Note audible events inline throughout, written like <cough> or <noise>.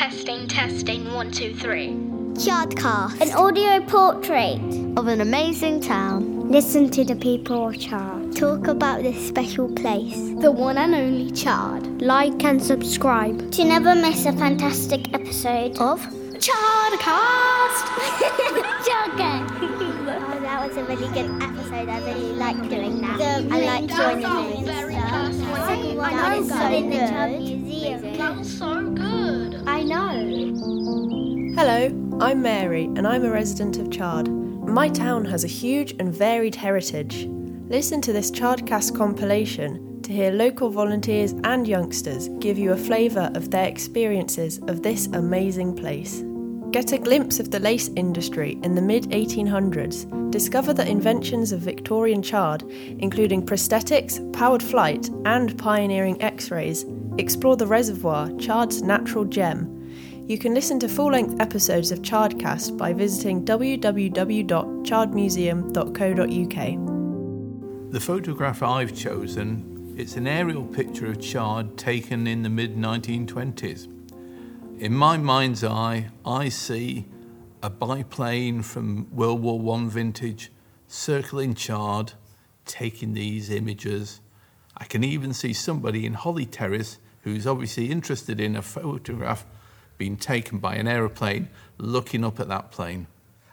Testing, testing, one, two, three. Chardcast, an audio portrait of an amazing town. Listen to the people of Chard. Talk about this special place, the one and only Chard. Like and subscribe to never miss a fantastic episode of Chardcast. Chardcast. <laughs> oh, that was a really good episode. I really like doing that. The I like joining the Second one, I know, so in the Chard Museum. That was so good. I know. Hello, I'm Mary, and I'm a resident of Chard. My town has a huge and varied heritage. Listen to this Chardcast compilation to hear local volunteers and youngsters give you a flavour of their experiences of this amazing place. Get a glimpse of the lace industry in the mid 1800s. Discover the inventions of Victorian Chard, including prosthetics, powered flight, and pioneering x rays. Explore the reservoir, Chard's natural gem. You can listen to full length episodes of Chardcast by visiting www.chardmuseum.co.uk. The photograph I've chosen it's an aerial picture of Chard taken in the mid 1920s. In my mind's eye, I see a biplane from World War One vintage circling Chard, taking these images. I can even see somebody in Holly Terrace who's obviously interested in a photograph being taken by an aeroplane looking up at that plane.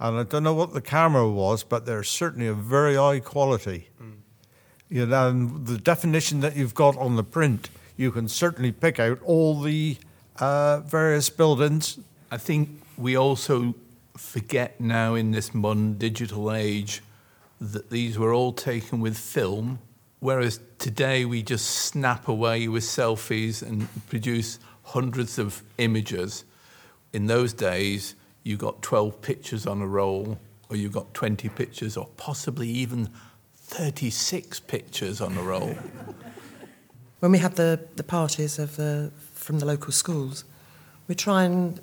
And I don't know what the camera was, but they're certainly of very high quality. Mm. You know, and the definition that you've got on the print, you can certainly pick out all the uh, various buildings. I think we also forget now in this modern digital age that these were all taken with film, whereas today we just snap away with selfies and produce hundreds of images. In those days, you got 12 pictures on a roll, or you got 20 pictures, or possibly even 36 pictures on a roll. <laughs> When we have the, the parties of the, from the local schools, we try and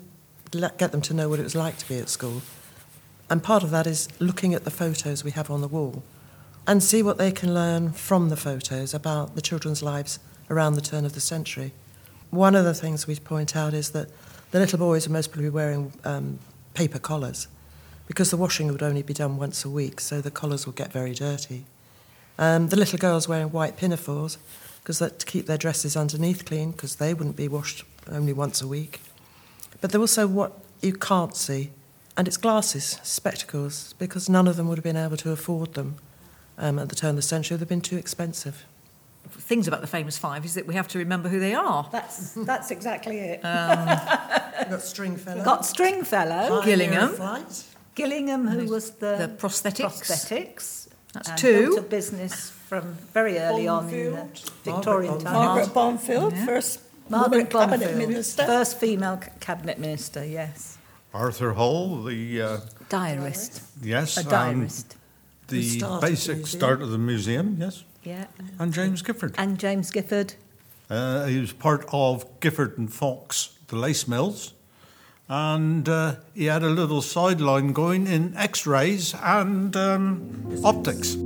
let, get them to know what it was like to be at school. And part of that is looking at the photos we have on the wall and see what they can learn from the photos about the children's lives around the turn of the century. One of the things we point out is that the little boys are most probably wearing um, paper collars because the washing would only be done once a week, so the collars will get very dirty. Um, the little girls wearing white pinafores because to keep their dresses underneath clean because they wouldn't be washed only once a week. But they're also what you can't see, and it's glasses, spectacles, because none of them would have been able to afford them um, at the turn of the century. They've been too expensive things about the famous five is that we have to remember who they are. That's that's exactly it. Um, got Stringfellow. Got Stringfellow. Gillingham. Gillingham, who was the, the prosthetics. prosthetics. That's and two. Built a business from very early on in the Victorian Margaret times. Margaret Bondfield, yeah. first Margaret cabinet minister. First female cabinet minister, yes. Arthur Hall, the uh, diarist. Yes, a diarist. The basic the start of the museum. Yes. Yeah. And James Gifford. And James Gifford. Uh, he was part of Gifford and Fox, the lace mills. And uh, he had a little sideline going in x rays and um, optics.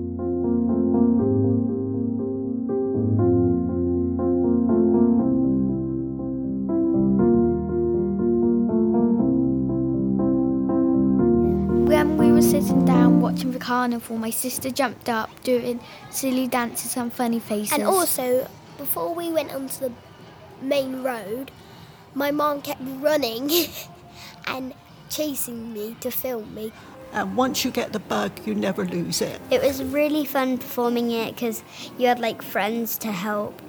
Sitting down watching the carnival, my sister jumped up doing silly dances and funny faces. And also, before we went onto the main road, my mom kept running <laughs> and chasing me to film me. And once you get the bug, you never lose it. It was really fun performing it because you had like friends to help.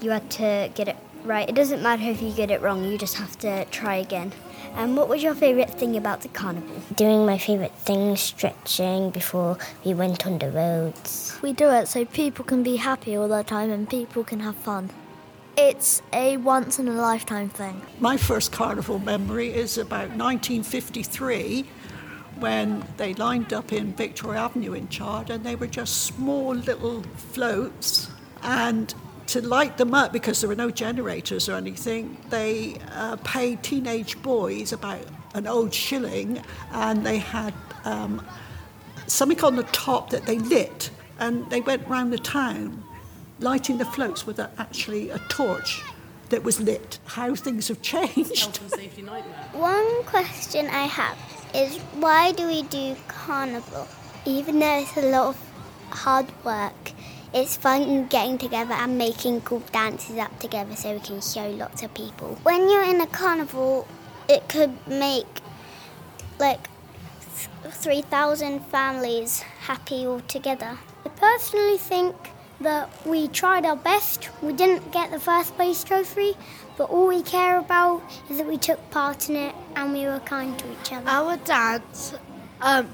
You had to get it right. It doesn't matter if you get it wrong, you just have to try again. And what was your favourite thing about the carnival? Doing my favourite thing, stretching before we went on the roads. We do it so people can be happy all the time and people can have fun. It's a once in a lifetime thing. My first carnival memory is about 1953 when they lined up in Victoria Avenue in Chard and they were just small little floats and to light them up because there were no generators or anything, they uh, paid teenage boys about an old shilling and they had um, something on the top that they lit and they went round the town lighting the floats with a, actually a torch that was lit. How things have changed. One question I have is why do we do carnival? Even though it's a lot of hard work, it's fun getting together and making cool dances up together so we can show lots of people. When you're in a carnival, it could make like 3,000 families happy all together. I personally think that we tried our best. We didn't get the first place trophy, but all we care about is that we took part in it and we were kind to each other. Our dance, um,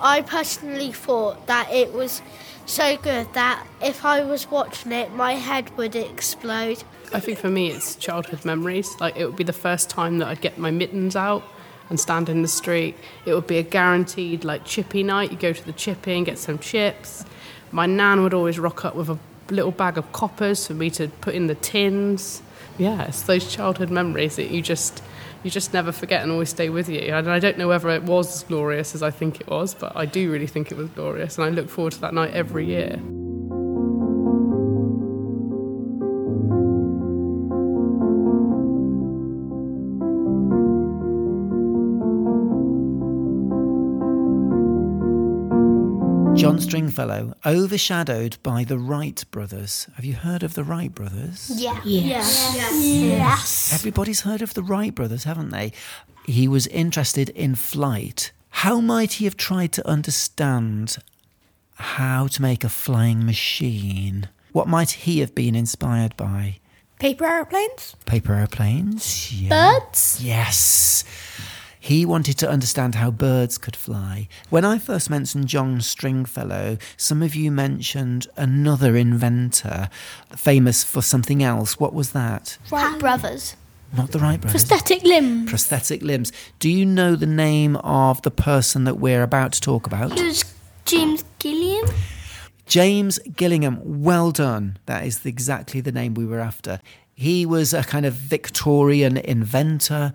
I personally thought that it was so good that if I was watching it, my head would explode. I think for me, it's childhood memories. Like it would be the first time that I'd get my mittens out and stand in the street. It would be a guaranteed like chippy night. You go to the chippy and get some chips. My nan would always rock up with a little bag of coppers for me to put in the tins. Yeah, it's those childhood memories that you just you just never forget and always stay with you. And I don't know whether it was as glorious as I think it was, but I do really think it was glorious, and I look forward to that night every year. John Stringfellow, overshadowed by the Wright brothers. Have you heard of the Wright brothers? Yeah. Yes. Yes. yes. Everybody's heard of the Wright brothers, haven't they? He was interested in flight. How might he have tried to understand how to make a flying machine? What might he have been inspired by? Paper aeroplanes? Paper airplanes? Yeah. Birds? Yes. He wanted to understand how birds could fly. When I first mentioned John Stringfellow, some of you mentioned another inventor famous for something else. What was that? Wright brothers. Not the Wright brothers. Prosthetic limbs. Prosthetic limbs. Do you know the name of the person that we're about to talk about? It was James Gilliam. James Gillingham. Well done. That is exactly the name we were after. He was a kind of Victorian inventor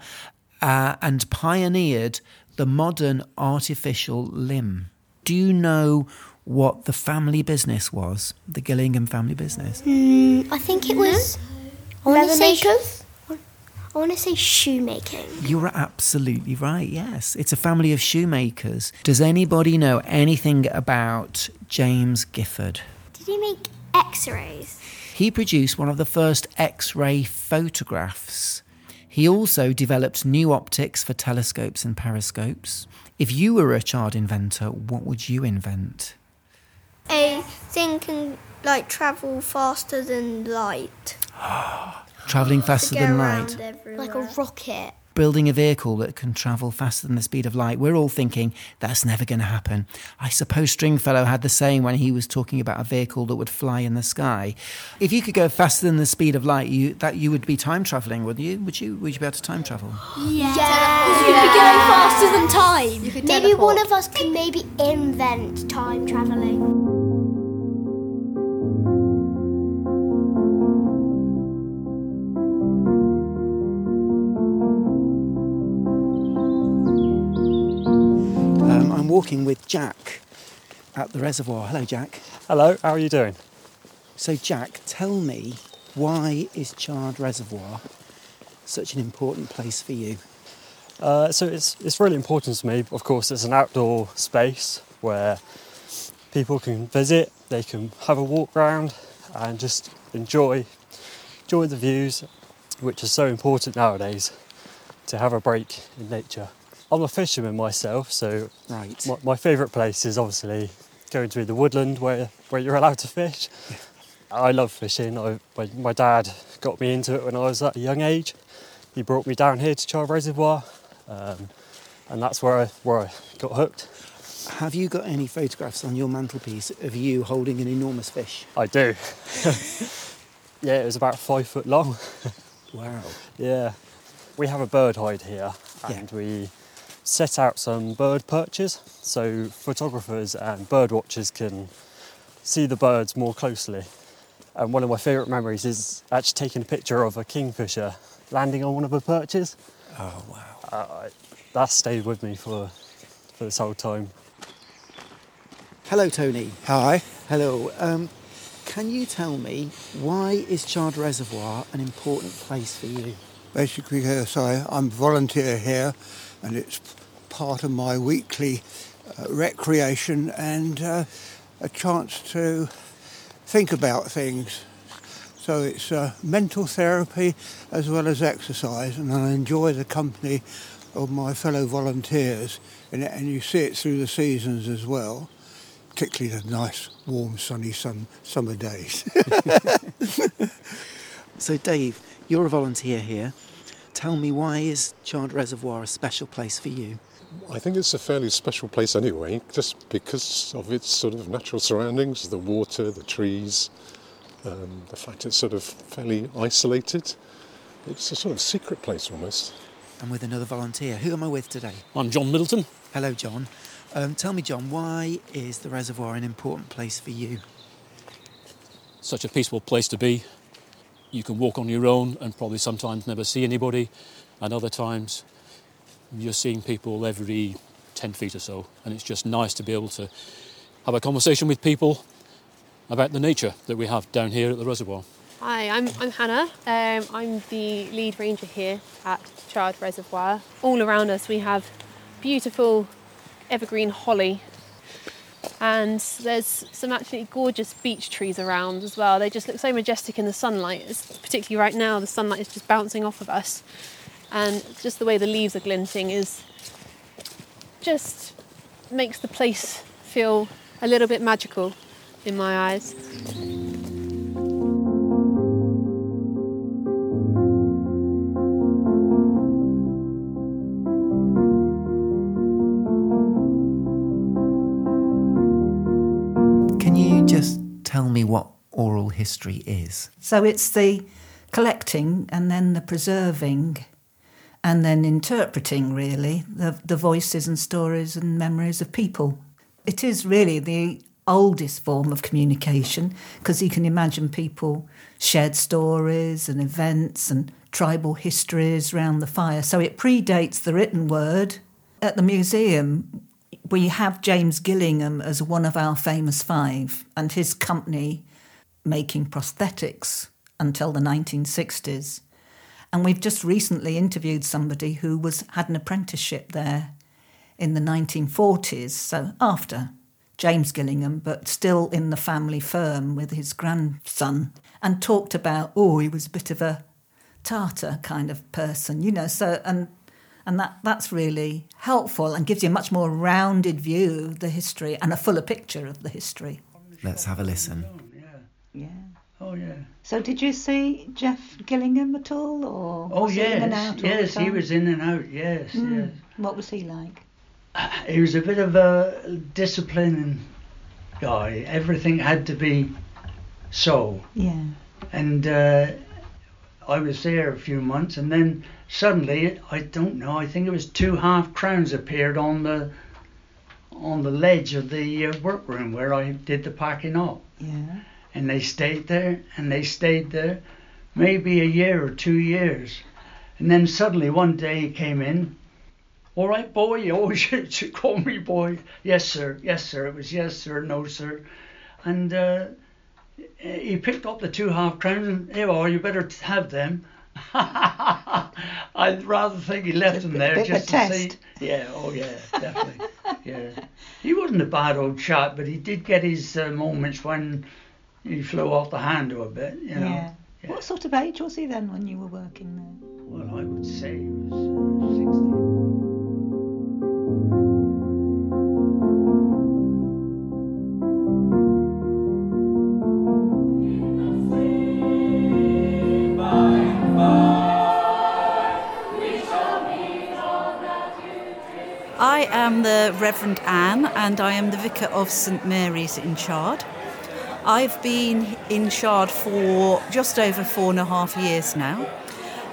uh, and pioneered the modern artificial limb. Do you know what the family business was? The Gillingham family business? Mm, I think it was. I Leather say makers? I want to say shoemaking. You're absolutely right, yes. It's a family of shoemakers. Does anybody know anything about James Gifford? Did he make x rays? He produced one of the first X ray photographs. He also developed new optics for telescopes and periscopes. If you were a child inventor, what would you invent? A thing can like travel faster than light. <gasps> Travelling faster to go than light. everywhere. Like a rocket. Building a vehicle that can travel faster than the speed of light. We're all thinking that's never going to happen. I suppose Stringfellow had the same when he was talking about a vehicle that would fly in the sky. If you could go faster than the speed of light, you that you would be time travelling, wouldn't you? Would you? Would you be able to time travel? Yeah. You'd be going faster than time. You could Maybe one of us can maybe invent time traveling. Walking with Jack at the reservoir. Hello, Jack. Hello, how are you doing? So, Jack, tell me why is Chard Reservoir such an important place for you? Uh, so it's it's really important to me. Of course, it's an outdoor space where people can visit, they can have a walk round, and just enjoy enjoy the views, which is so important nowadays. To have a break in nature. I'm a fisherman myself, so right. my, my favourite place is obviously going to the woodland where where you're allowed to fish. I love fishing. I, my, my dad got me into it when I was at a young age. He brought me down here to Chard Reservoir, um, and that's where I, where I got hooked. Have you got any photographs on your mantelpiece of you holding an enormous fish? I do. <laughs> yeah, it was about five foot long. <laughs> Wow. yeah. We have a bird hide here, and we set out some bird perches so photographers and bird watchers can see the birds more closely. And one of my favourite memories is actually taking a picture of a kingfisher landing on one of the perches. Oh wow! Uh, that stayed with me for for this whole time. Hello, Tony. Hi. Hello. Um, can you tell me why is Chard Reservoir an important place for you? Basically, as I, I'm volunteer here, and it's part of my weekly uh, recreation and uh, a chance to think about things. So it's uh, mental therapy as well as exercise, and I enjoy the company of my fellow volunteers, and, and you see it through the seasons as well, particularly the nice, warm, sunny sun, summer days. <laughs> So, Dave, you're a volunteer here. Tell me why is Chard Reservoir a special place for you? I think it's a fairly special place anyway, just because of its sort of natural surroundings the water, the trees, um, the fact it's sort of fairly isolated. It's a sort of secret place almost. I'm with another volunteer. Who am I with today? I'm John Middleton. Hello, John. Um, tell me, John, why is the reservoir an important place for you? Such a peaceful place to be. You can walk on your own and probably sometimes never see anybody, and other times you're seeing people every 10 feet or so, and it's just nice to be able to have a conversation with people about the nature that we have down here at the reservoir. Hi, I'm, I'm Hannah. Um, I'm the lead ranger here at Chard Reservoir. All around us we have beautiful evergreen holly and there's some absolutely gorgeous beech trees around as well. They just look so majestic in the sunlight, it's, particularly right now the sunlight is just bouncing off of us and just the way the leaves are glinting is just makes the place feel a little bit magical in my eyes. Can you just tell me what oral history is? So it's the collecting and then the preserving and then interpreting, really, the, the voices and stories and memories of people. It is really the oldest form of communication because you can imagine people shared stories and events and tribal histories around the fire. So it predates the written word. At the museum, we have James Gillingham as one of our famous five and his company making prosthetics until the 1960s. And we've just recently interviewed somebody who was had an apprenticeship there in the 1940s, so after James Gillingham, but still in the family firm with his grandson, and talked about, oh, he was a bit of a tartar kind of person, you know, so, and and that, that's really helpful and gives you a much more rounded view of the history and a fuller picture of the history. Let's have a listen. Yeah. Oh yeah. So did you see Jeff Gillingham at all, or Oh was he in and yes, the yes, he was in and out. Yes, Mm. yes. What was he like? He was a bit of a disciplining guy. Everything had to be so. Yeah. And uh, I was there a few months, and then suddenly, I don't know. I think it was two half crowns appeared on the on the ledge of the uh, workroom where I did the packing up. Yeah. And they stayed there and they stayed there maybe a year or two years. And then suddenly one day he came in. All right boy you always <laughs> should call me boy. Yes sir yes sir. It was yes sir no sir. And uh, he picked up the two half crowns and here you are you better have them. <laughs> I'd rather think he left them there bit of a just to see. yeah oh yeah definitely. Yeah. He wasn't a bad old chap but he did get his uh, moments when he flew off the handle a bit you know Yeah. What sort of age was he then when you were working there? well I would say he was uh, I am the Reverend Anne and I am the Vicar of St Mary's in Chard. I've been in Chard for just over four and a half years now.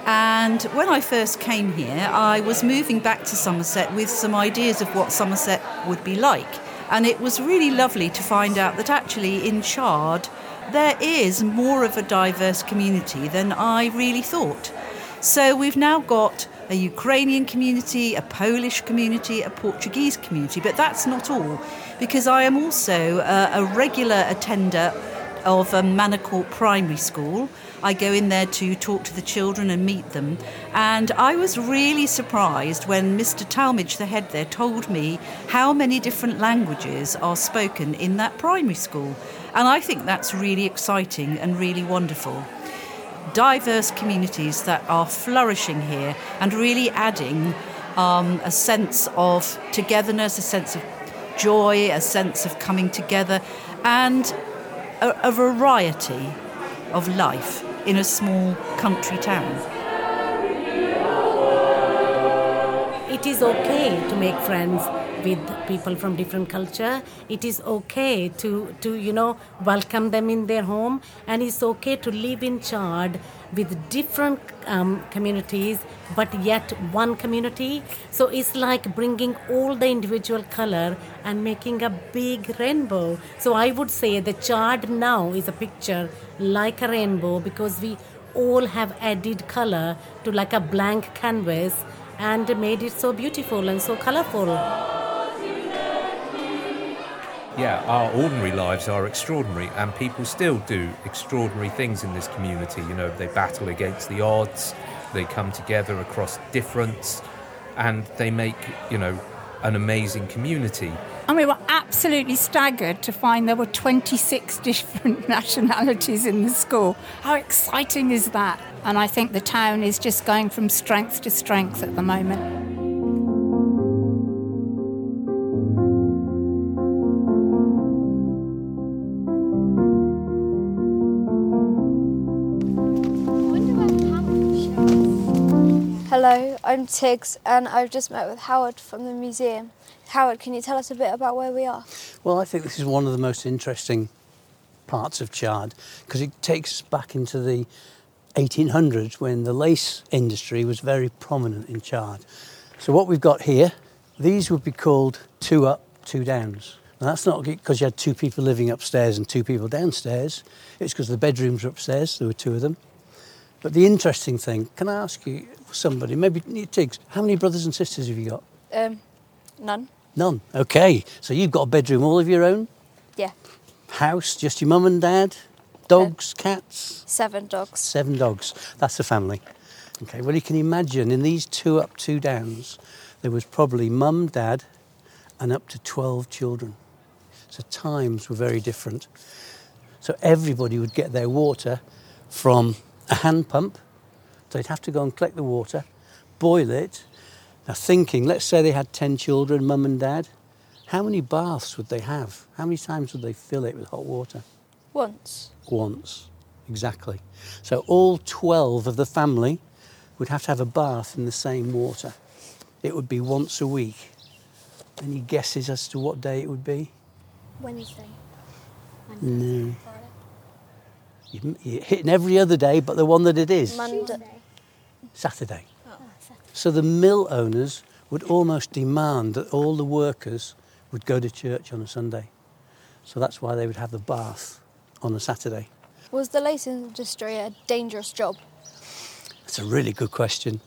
And when I first came here, I was moving back to Somerset with some ideas of what Somerset would be like. And it was really lovely to find out that actually in Chard, there is more of a diverse community than I really thought. So we've now got a Ukrainian community, a Polish community, a Portuguese community, but that's not all, because I am also a, a regular attender of Manor Court Primary School. I go in there to talk to the children and meet them. And I was really surprised when Mr. Talmage, the head there, told me how many different languages are spoken in that primary school. And I think that's really exciting and really wonderful. Diverse communities that are flourishing here and really adding um, a sense of togetherness, a sense of joy, a sense of coming together, and a, a variety of life in a small country town. It is okay to make friends with people from different culture. It is okay to, to you know welcome them in their home, and it's okay to live in Chard with different um, communities, but yet one community. So it's like bringing all the individual color and making a big rainbow. So I would say the Chard now is a picture like a rainbow because we all have added color to like a blank canvas and made it so beautiful and so colorful. Yeah, our ordinary lives are extraordinary, and people still do extraordinary things in this community. You know, they battle against the odds, they come together across difference, and they make, you know, an amazing community. And we were absolutely staggered to find there were 26 <laughs> different nationalities in the school. How exciting is that? And I think the town is just going from strength to strength at the moment. I'm Tiggs and I've just met with Howard from the museum. Howard, can you tell us a bit about where we are? Well, I think this is one of the most interesting parts of Chard because it takes us back into the 1800s when the lace industry was very prominent in Chard. So, what we've got here, these would be called two up, two downs. Now, that's not because you had two people living upstairs and two people downstairs, it's because the bedrooms were upstairs, there were two of them. But the interesting thing, can I ask you, somebody, maybe Tiggs, how many brothers and sisters have you got? Um, none. None. Okay. So you've got a bedroom all of your own? Yeah. House, just your mum and dad? Dogs, cats? Seven dogs. Seven dogs. That's the family. Okay, well, you can imagine in these two up, two downs, there was probably mum, dad, and up to 12 children. So times were very different. So everybody would get their water from a hand pump. They'd have to go and collect the water, boil it. Now, thinking, let's say they had 10 children, mum and dad, how many baths would they have? How many times would they fill it with hot water? Once. Once, exactly. So all 12 of the family would have to have a bath in the same water. It would be once a week. Any guesses as to what day it would be? Wednesday. No. You're you're hitting every other day but the one that it is. Monday. Ah, Saturday. So the mill owners would almost demand that all the workers would go to church on a Sunday. So that's why they would have the bath on a Saturday. Was the lace industry a dangerous job? That's a really good question.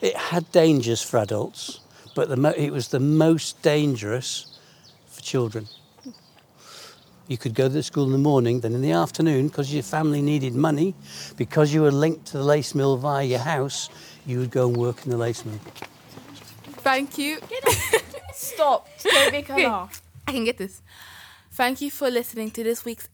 It had dangers for adults, but the mo- it was the most dangerous for children. You could go to the school in the morning, then in the afternoon, because your family needed money, because you were linked to the lace mill via your house, you would go and work in the lace mill. Thank you. Stop. <laughs> Don't make her Okay. laugh. I can get this. Thank you for listening to this week's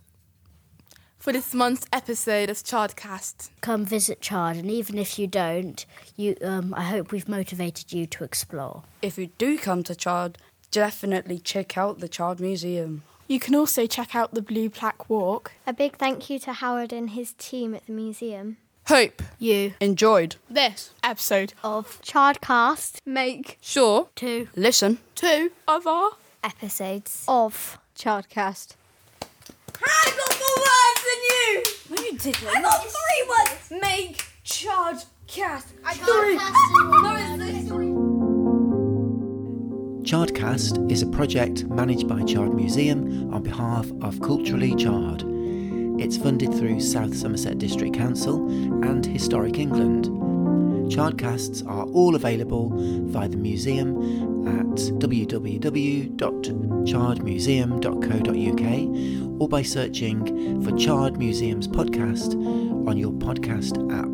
for this month's episode of Chardcast. Come visit Chard, and even if you don't, you um, I hope we've motivated you to explore. If you do come to Chard, definitely check out the Chard Museum. You can also check out the Blue Plaque Walk. A big thank you to Howard and his team at the museum. Hope you enjoyed this episode of Chardcast. Make sure to listen to other episodes of Chardcast. I got more words than you! No, you didn't. I got three words! Make, charge, cast. I got three. Chardcast is a project managed by Chard Museum on behalf of Culturally Chard. It's funded through South Somerset District Council and Historic England. Chardcasts are all available via the museum at www.chardmuseum.co.uk or by searching for Chard Museums podcast on your podcast app.